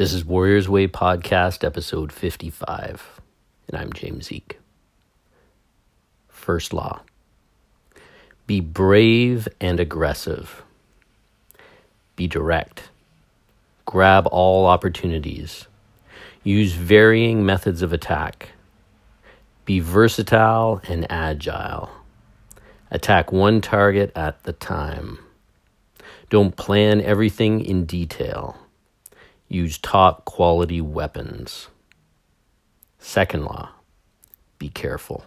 This is Warriors Way Podcast, episode 55, and I'm James Zeke. First law. Be brave and aggressive, be direct, grab all opportunities, use varying methods of attack, be versatile and agile, attack one target at the time. Don't plan everything in detail use top quality weapons. Second law be careful.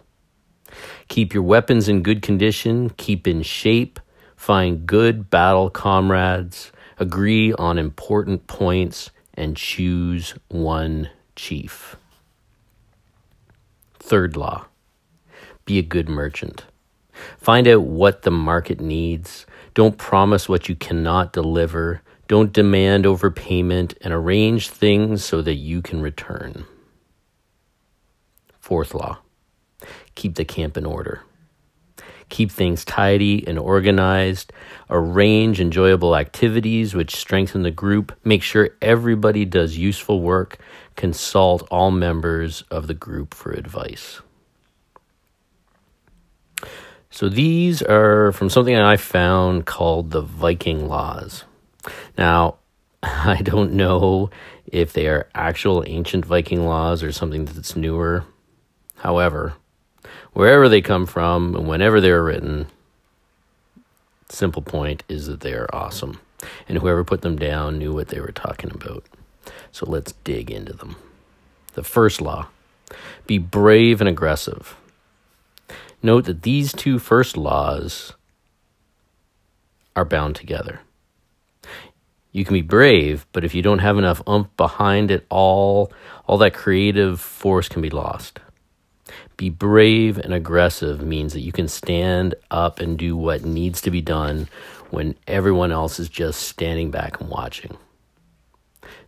Keep your weapons in good condition, keep in shape, find good battle comrades, agree on important points, and choose one chief. Third law be a good merchant. Find out what the market needs. Don't promise what you cannot deliver. Don't demand overpayment and arrange things so that you can return. Fourth law keep the camp in order. Keep things tidy and organized. Arrange enjoyable activities which strengthen the group. Make sure everybody does useful work. Consult all members of the group for advice. So, these are from something I found called the Viking Laws. Now, I don't know if they are actual ancient Viking laws or something that's newer. However, wherever they come from and whenever they were written, simple point is that they are awesome. And whoever put them down knew what they were talking about. So let's dig into them. The first law be brave and aggressive. Note that these two first laws are bound together. You can be brave, but if you don't have enough umph behind it all, all that creative force can be lost. Be brave and aggressive means that you can stand up and do what needs to be done when everyone else is just standing back and watching.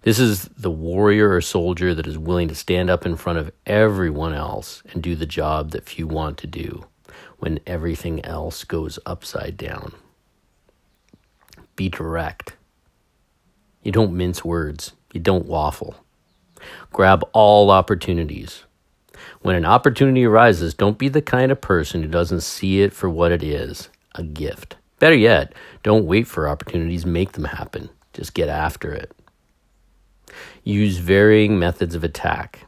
This is the warrior or soldier that is willing to stand up in front of everyone else and do the job that few want to do when everything else goes upside down. Be direct. You don't mince words. You don't waffle. Grab all opportunities. When an opportunity arises, don't be the kind of person who doesn't see it for what it is a gift. Better yet, don't wait for opportunities, make them happen. Just get after it. Use varying methods of attack.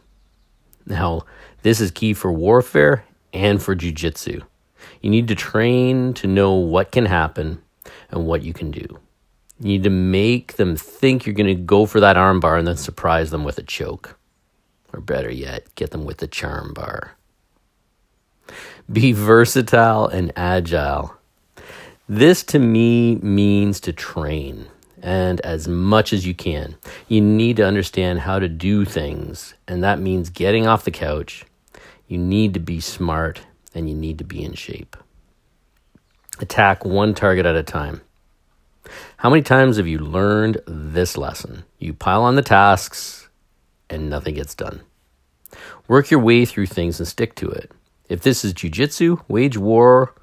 Now, this is key for warfare and for jujitsu. You need to train to know what can happen and what you can do. You need to make them think you're going to go for that armbar and then surprise them with a choke. Or better yet, get them with the charm bar. Be versatile and agile. This to me means to train, and as much as you can. You need to understand how to do things, and that means getting off the couch. You need to be smart, and you need to be in shape. Attack one target at a time. How many times have you learned this lesson? You pile on the tasks and nothing gets done. Work your way through things and stick to it. If this is jujitsu, wage war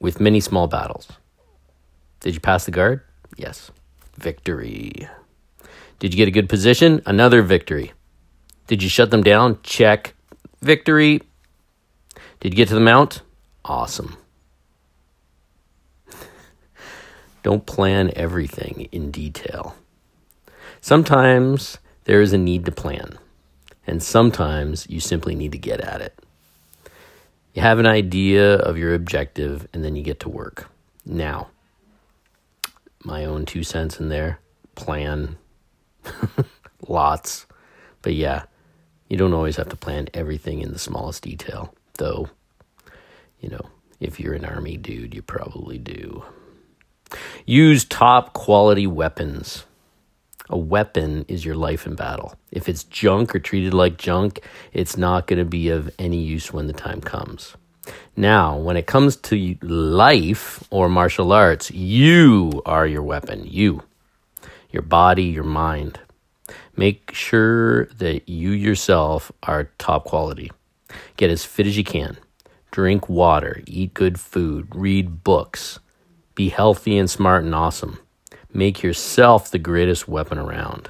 with many small battles. Did you pass the guard? Yes. Victory. Did you get a good position? Another victory. Did you shut them down? Check. Victory. Did you get to the mount? Awesome. Don't plan everything in detail. Sometimes there is a need to plan, and sometimes you simply need to get at it. You have an idea of your objective, and then you get to work. Now, my own two cents in there plan lots, but yeah, you don't always have to plan everything in the smallest detail, though, you know, if you're an army dude, you probably do. Use top quality weapons. A weapon is your life in battle. If it's junk or treated like junk, it's not going to be of any use when the time comes. Now, when it comes to life or martial arts, you are your weapon. You. Your body, your mind. Make sure that you yourself are top quality. Get as fit as you can. Drink water, eat good food, read books be healthy and smart and awesome. Make yourself the greatest weapon around.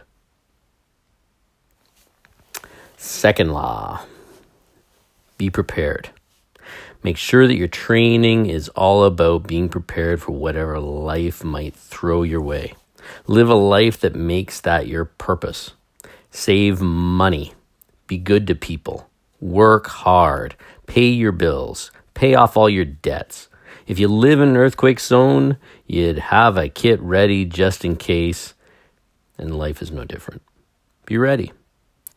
Second law be prepared. Make sure that your training is all about being prepared for whatever life might throw your way. Live a life that makes that your purpose. Save money. Be good to people. Work hard. Pay your bills. Pay off all your debts. If you live in an earthquake zone, you'd have a kit ready just in case, and life is no different. Be ready.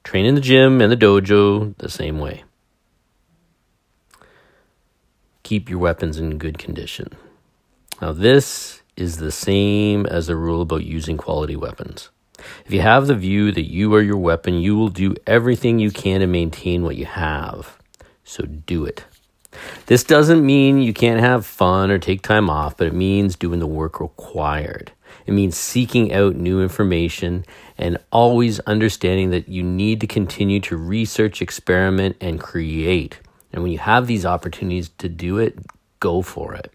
Train in the gym and the dojo the same way. Keep your weapons in good condition. Now, this is the same as the rule about using quality weapons. If you have the view that you are your weapon, you will do everything you can to maintain what you have. So do it. This doesn't mean you can't have fun or take time off, but it means doing the work required. It means seeking out new information and always understanding that you need to continue to research, experiment, and create. And when you have these opportunities to do it, go for it.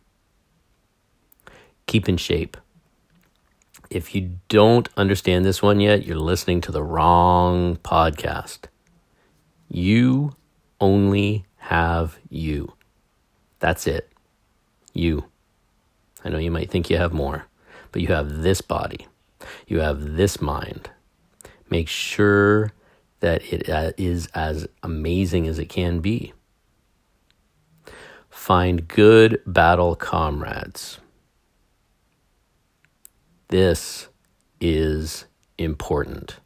Keep in shape. If you don't understand this one yet, you're listening to the wrong podcast. You only have you. That's it. You. I know you might think you have more, but you have this body. You have this mind. Make sure that it uh, as amazing as it can be. Find good battle comrades. This is important.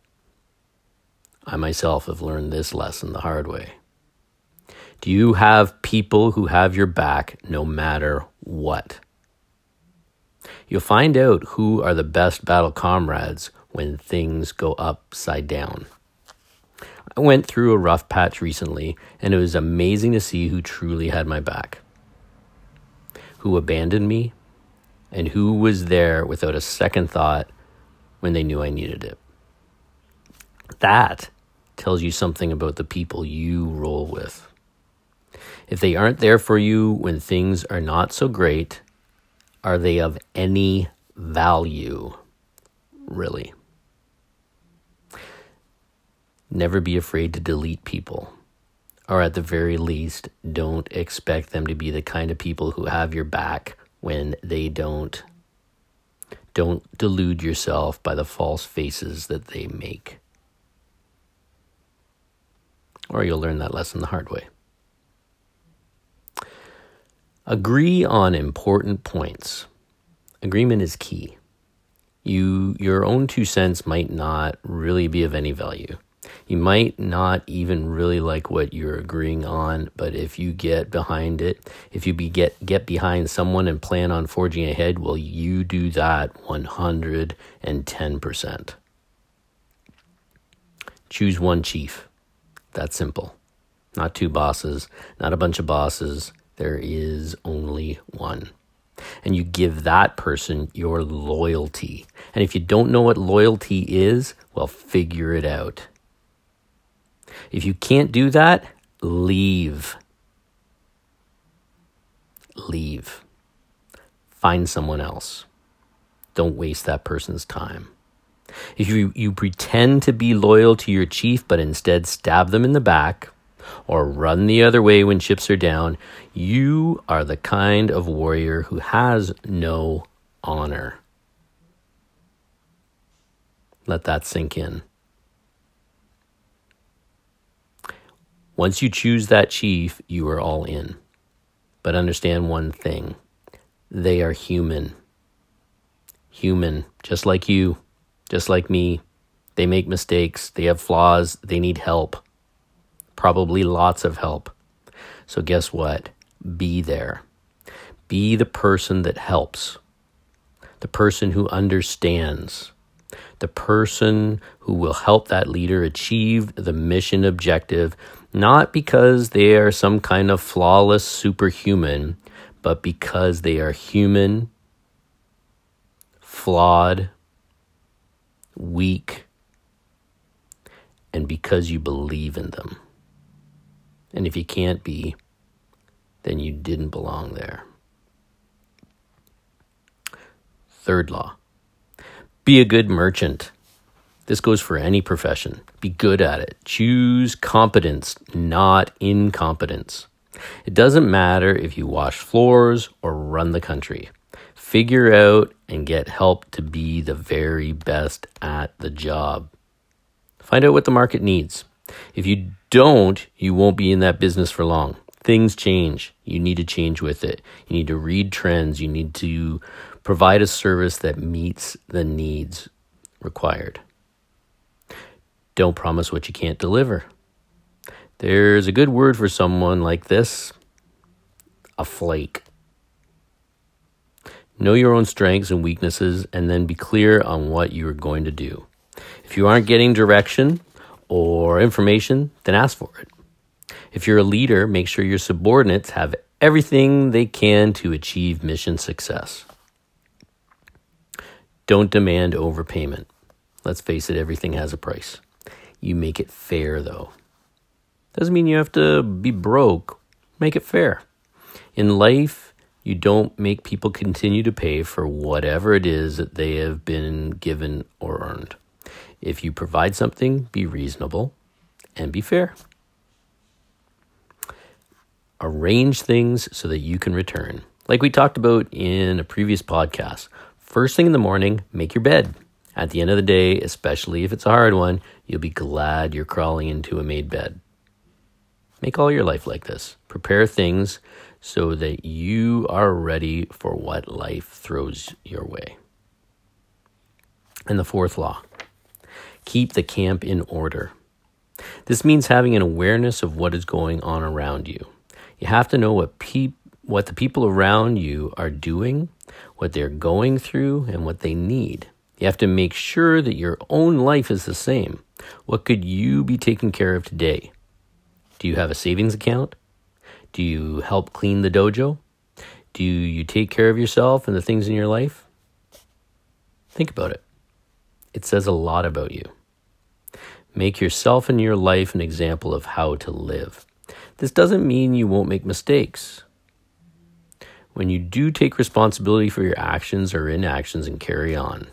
I myself have learned this lesson the hard way. Do you have people who have your back no matter what? You'll find out who are the best battle comrades when things go upside down. I went through a rough patch recently, and it was amazing to see who truly had my back, who abandoned me, and who was there without a second thought when they knew I needed it. That tells you something about the people you roll with. If they aren't there for you when things are not so great, are they of any value, really? Never be afraid to delete people. Or at the very least, don't expect them to be the kind of people who have your back when they don't. Don't delude yourself by the false faces that they make. Or you'll learn that lesson the hard way. Agree on important points. Agreement is key. You, your own two cents might not really be of any value. You might not even really like what you're agreeing on, but if you get behind it, if you be get get behind someone and plan on forging ahead, well, you do that 110%. Choose one chief. That's simple. Not two bosses, not a bunch of bosses. There is only one. And you give that person your loyalty. And if you don't know what loyalty is, well, figure it out. If you can't do that, leave. Leave. Find someone else. Don't waste that person's time. If you, you pretend to be loyal to your chief, but instead stab them in the back or run the other way when chips are down, you are the kind of warrior who has no honor. Let that sink in. Once you choose that chief, you are all in. But understand one thing they are human. Human, just like you, just like me. They make mistakes, they have flaws, they need help. Probably lots of help. So, guess what? Be there. Be the person that helps, the person who understands, the person who will help that leader achieve the mission objective not because they are some kind of flawless superhuman, but because they are human, flawed, weak, and because you believe in them. And if you can't be, then you didn't belong there. Third law be a good merchant. This goes for any profession. Be good at it. Choose competence, not incompetence. It doesn't matter if you wash floors or run the country. Figure out and get help to be the very best at the job. Find out what the market needs. If you don't, you won't be in that business for long. Things change. You need to change with it. You need to read trends. You need to provide a service that meets the needs required. Don't promise what you can't deliver. There's a good word for someone like this a flake. Know your own strengths and weaknesses and then be clear on what you're going to do. If you aren't getting direction or information, then ask for it. If you're a leader, make sure your subordinates have everything they can to achieve mission success. Don't demand overpayment. Let's face it, everything has a price. You make it fair, though. Doesn't mean you have to be broke. Make it fair. In life, you don't make people continue to pay for whatever it is that they have been given or earned. If you provide something, be reasonable and be fair. Arrange things so that you can return. Like we talked about in a previous podcast, first thing in the morning, make your bed. At the end of the day, especially if it's a hard one, you'll be glad you're crawling into a made bed. Make all your life like this. Prepare things so that you are ready for what life throws your way. And the fourth law keep the camp in order. This means having an awareness of what is going on around you. You have to know what peop- what the people around you are doing, what they're going through, and what they need. You have to make sure that your own life is the same. What could you be taking care of today? Do you have a savings account? Do you help clean the dojo? Do you take care of yourself and the things in your life? Think about it. It says a lot about you. Make yourself and your life an example of how to live. This doesn't mean you won't make mistakes. When you do take responsibility for your actions or inactions and carry on,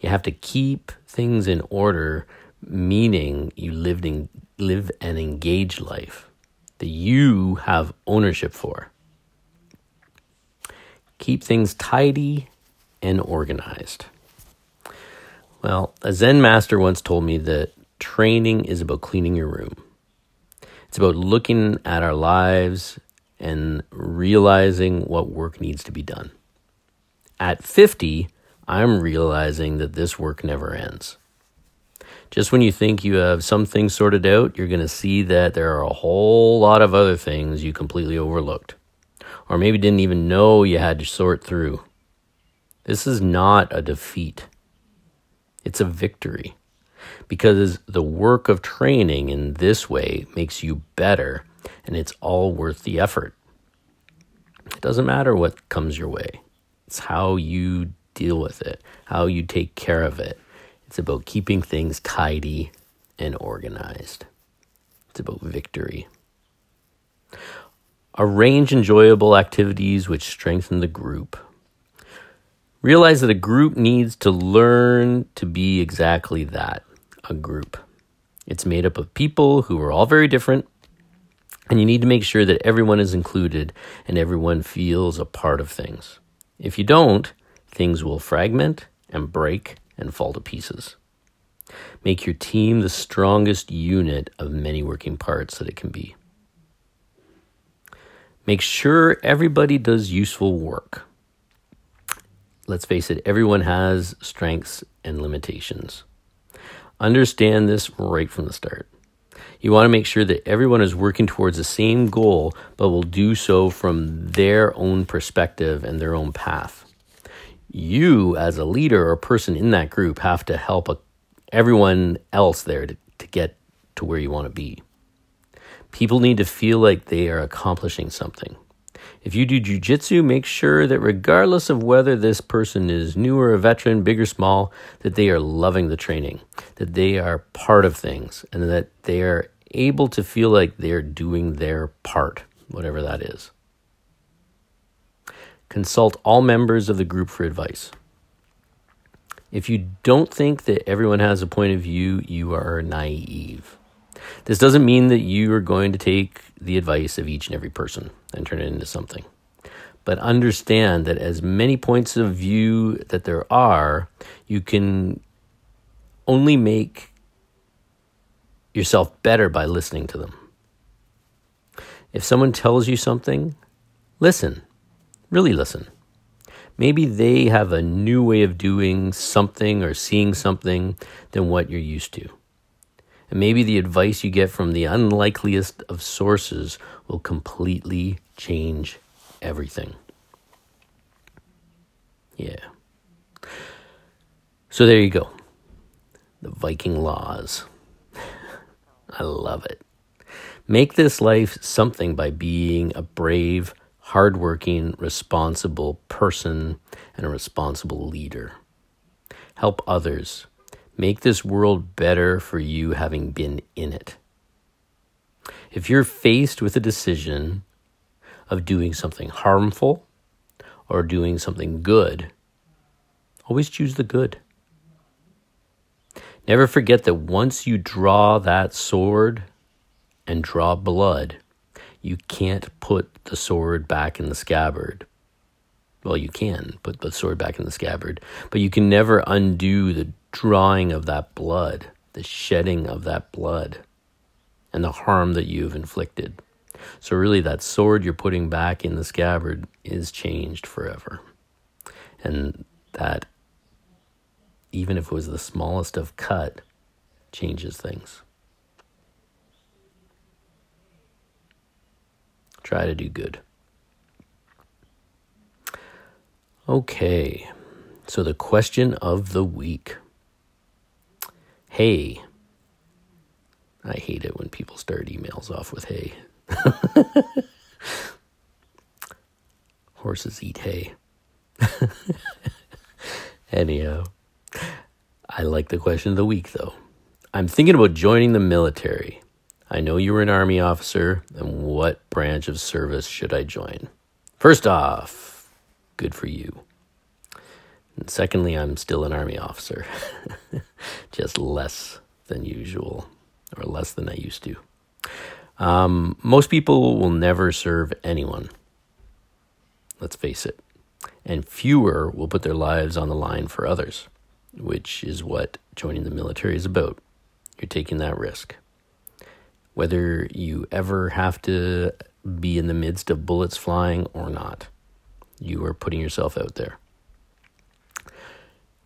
you have to keep things in order, meaning you lived in, live an engaged life that you have ownership for. Keep things tidy and organized. Well, a Zen master once told me that training is about cleaning your room. It's about looking at our lives and realizing what work needs to be done. At 50, I'm realizing that this work never ends. Just when you think you have some things sorted out, you're going to see that there are a whole lot of other things you completely overlooked, or maybe didn't even know you had to sort through. This is not a defeat, it's a victory. Because the work of training in this way makes you better, and it's all worth the effort. It doesn't matter what comes your way, it's how you deal with it, how you take care of it. It's about keeping things tidy and organized. It's about victory. Arrange enjoyable activities which strengthen the group. Realize that a group needs to learn to be exactly that a group. It's made up of people who are all very different, and you need to make sure that everyone is included and everyone feels a part of things. If you don't, things will fragment and break and fall to pieces. Make your team the strongest unit of many working parts that it can be. Make sure everybody does useful work. Let's face it, everyone has strengths and limitations. Understand this right from the start. You want to make sure that everyone is working towards the same goal, but will do so from their own perspective and their own path you as a leader or person in that group have to help a, everyone else there to, to get to where you want to be. People need to feel like they are accomplishing something. If you do jujitsu, make sure that regardless of whether this person is new or a veteran, big or small, that they are loving the training, that they are part of things, and that they are able to feel like they're doing their part, whatever that is. Consult all members of the group for advice. If you don't think that everyone has a point of view, you are naive. This doesn't mean that you are going to take the advice of each and every person and turn it into something. But understand that as many points of view that there are, you can only make yourself better by listening to them. If someone tells you something, listen. Really listen. Maybe they have a new way of doing something or seeing something than what you're used to. And maybe the advice you get from the unlikeliest of sources will completely change everything. Yeah. So there you go. The Viking laws. I love it. Make this life something by being a brave, hardworking, responsible person and a responsible leader. Help others Make this world better for you having been in it. If you're faced with a decision of doing something harmful or doing something good, always choose the good. Never forget that once you draw that sword and draw blood, you can't put the sword back in the scabbard. Well, you can put the sword back in the scabbard, but you can never undo the drawing of that blood, the shedding of that blood, and the harm that you've inflicted. So, really, that sword you're putting back in the scabbard is changed forever. And that, even if it was the smallest of cut, changes things. Try to do good. Okay, so the question of the week. Hey. I hate it when people start emails off with hey. Horses eat hay. Anyhow, I like the question of the week though. I'm thinking about joining the military. I know you were an Army officer, and what branch of service should I join? First off, good for you. And secondly, I'm still an Army officer, just less than usual, or less than I used to. Um, most people will never serve anyone. Let's face it. And fewer will put their lives on the line for others, which is what joining the military is about. You're taking that risk. Whether you ever have to be in the midst of bullets flying or not, you are putting yourself out there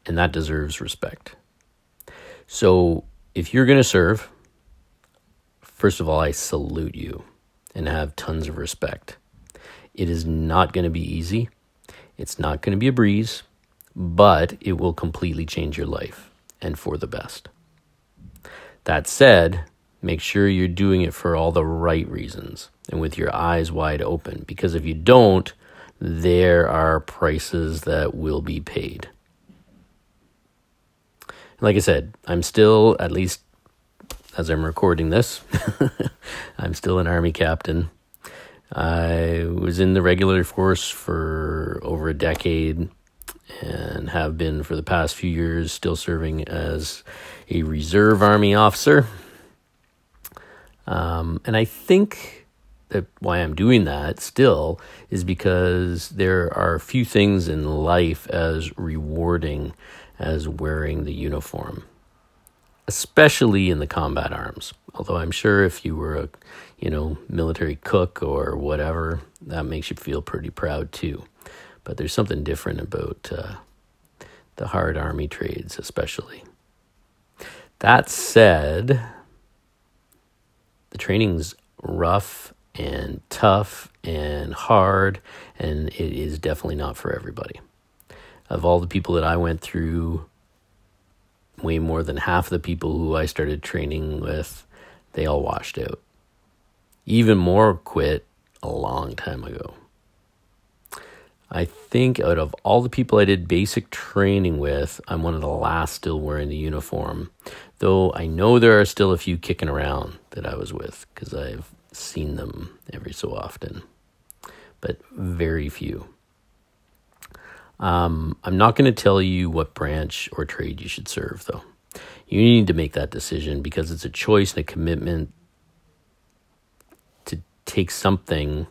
and that deserves respect. So, if you're going to serve, first of all, I salute you and have tons of respect. It is not going to be easy, it's not going to be a breeze, but it will completely change your life and for the best. That said, make sure you're doing it for all the right reasons and with your eyes wide open because if you don't, there are prices that will be paid like I said, I'm still, at least as I'm recording this, I'm still an Army captain. I was in the regular force for over a decade and have been for the past few years still serving as a reserve Army officer. Um, and I think that why I'm doing that still is because there are few things in life as rewarding as wearing the uniform, especially in the combat arms. Although I'm sure if you were a, you know, military cook or whatever, that makes you feel pretty proud too. But there's something different about uh, the hard army trades, especially. That said, the training's rough and tough and hard, and it is definitely not for everybody of all the people that I went through, way more than half the people who I started training with, they all washed out. Even more quit a long time ago. I think out of all the people I did basic training with, I'm one of the last still wearing the uniform. Though I know there are still a few kicking around that I was with because I've seen them every so often, but very few. Um, I'm not going to tell you what branch or trade you should serve, though. You need to make that decision because it's a choice and a commitment to take something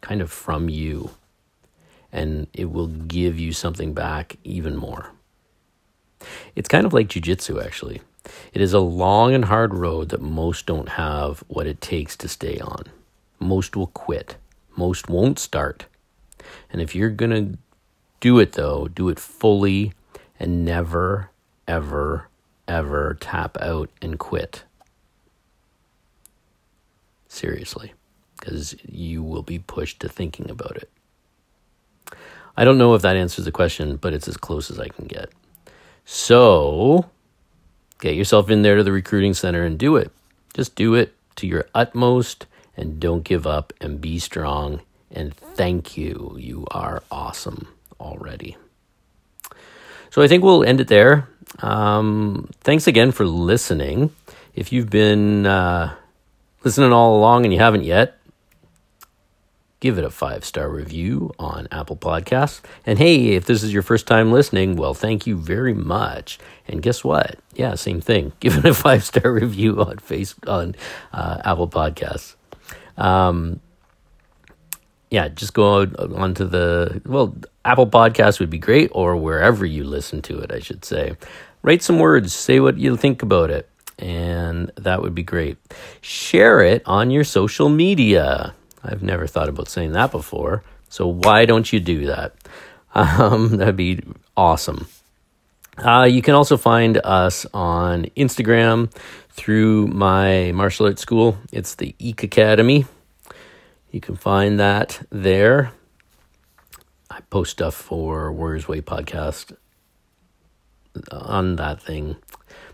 kind of from you, and it will give you something back even more. It's kind of like jujitsu, actually. It is a long and hard road that most don't have what it takes to stay on. Most will quit. Most won't start. And if you're going to do it, though, do it fully and never, ever, ever tap out and quit. Seriously, because you will be pushed to thinking about it. I don't know if that answers the question, but it's as close as I can get. So, get yourself in there to the recruiting center and do it. Just do it to your utmost and don't give up and be strong and thank you. You are awesome already. So I think we'll end it there. Um, thanks again for listening. If you've been uh, listening all along and you haven't yet, give it a five star review on Apple Podcasts. And hey, if this is your first time listening, well, thank you very much. And guess what? Yeah, same thing. Give it a five star review on face on uh, Apple Podcasts. Um, yeah, just go onto the well, Apple Podcast would be great, or wherever you listen to it, I should say. Write some words, say what you think about it, and that would be great. Share it on your social media. I've never thought about saying that before, so why don't you do that? Um, that'd be awesome. Uh, you can also find us on Instagram through my martial arts school. It's the Eek Academy. You can find that there. I post stuff for Warriors Way podcast on that thing,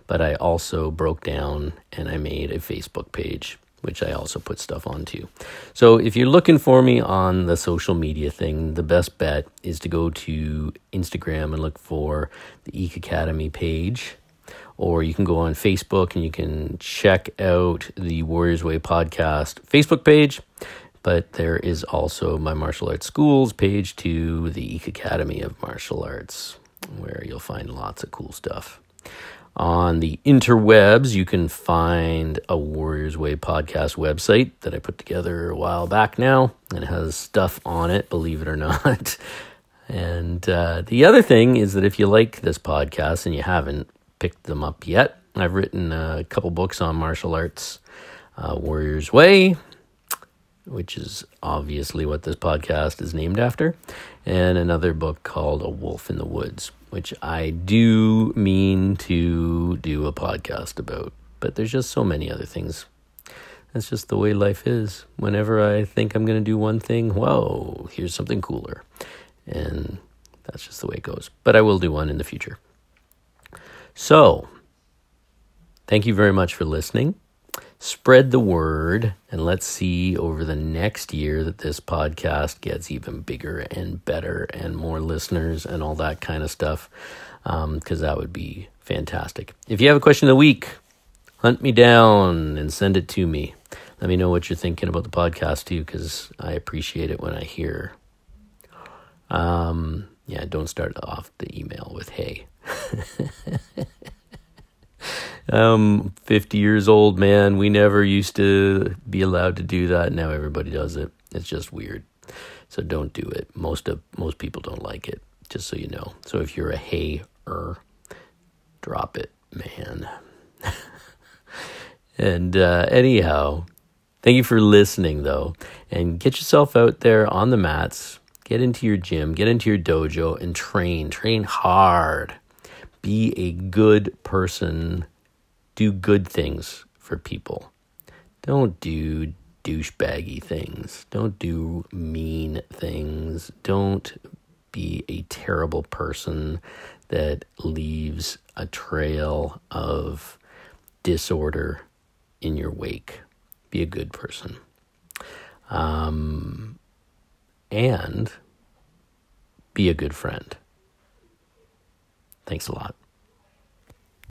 but I also broke down and I made a Facebook page, which I also put stuff onto. So if you're looking for me on the social media thing, the best bet is to go to Instagram and look for the Eek Academy page. Or you can go on Facebook and you can check out the Warriors Way podcast Facebook page but there is also my martial arts schools page to the Eek Academy of Martial Arts, where you'll find lots of cool stuff. On the interwebs, you can find a Warriors Way podcast website that I put together a while back now, and it has stuff on it, believe it or not. and uh, the other thing is that if you like this podcast and you haven't picked them up yet, I've written a couple books on martial arts. Uh, Warriors Way, which is obviously what this podcast is named after, and another book called A Wolf in the Woods, which I do mean to do a podcast about. But there's just so many other things. That's just the way life is. Whenever I think I'm going to do one thing, whoa, here's something cooler. And that's just the way it goes. But I will do one in the future. So, thank you very much for listening spread the word and let's see over the next year that this podcast gets even bigger and better and more listeners and all that kind of stuff because um, that would be fantastic. If you have a question of the week hunt me down and send it to me. Let me know what you're thinking about the podcast too because i appreciate it when i hear. Um, yeah don't start off the email with hey I'm 50 years old, man. We never used to be allowed to do that. Now everybody does it. It's just weird. So don't do it. Most of most people don't like it, just so you know. So if you're a hey-er, drop it, man. and uh, anyhow, thank you for listening, though. And get yourself out there on the mats. Get into your gym, get into your dojo, and train. Train hard. Be a good person do good things for people. Don't do douchebaggy things. Don't do mean things. Don't be a terrible person that leaves a trail of disorder in your wake. Be a good person. Um, and be a good friend. Thanks a lot.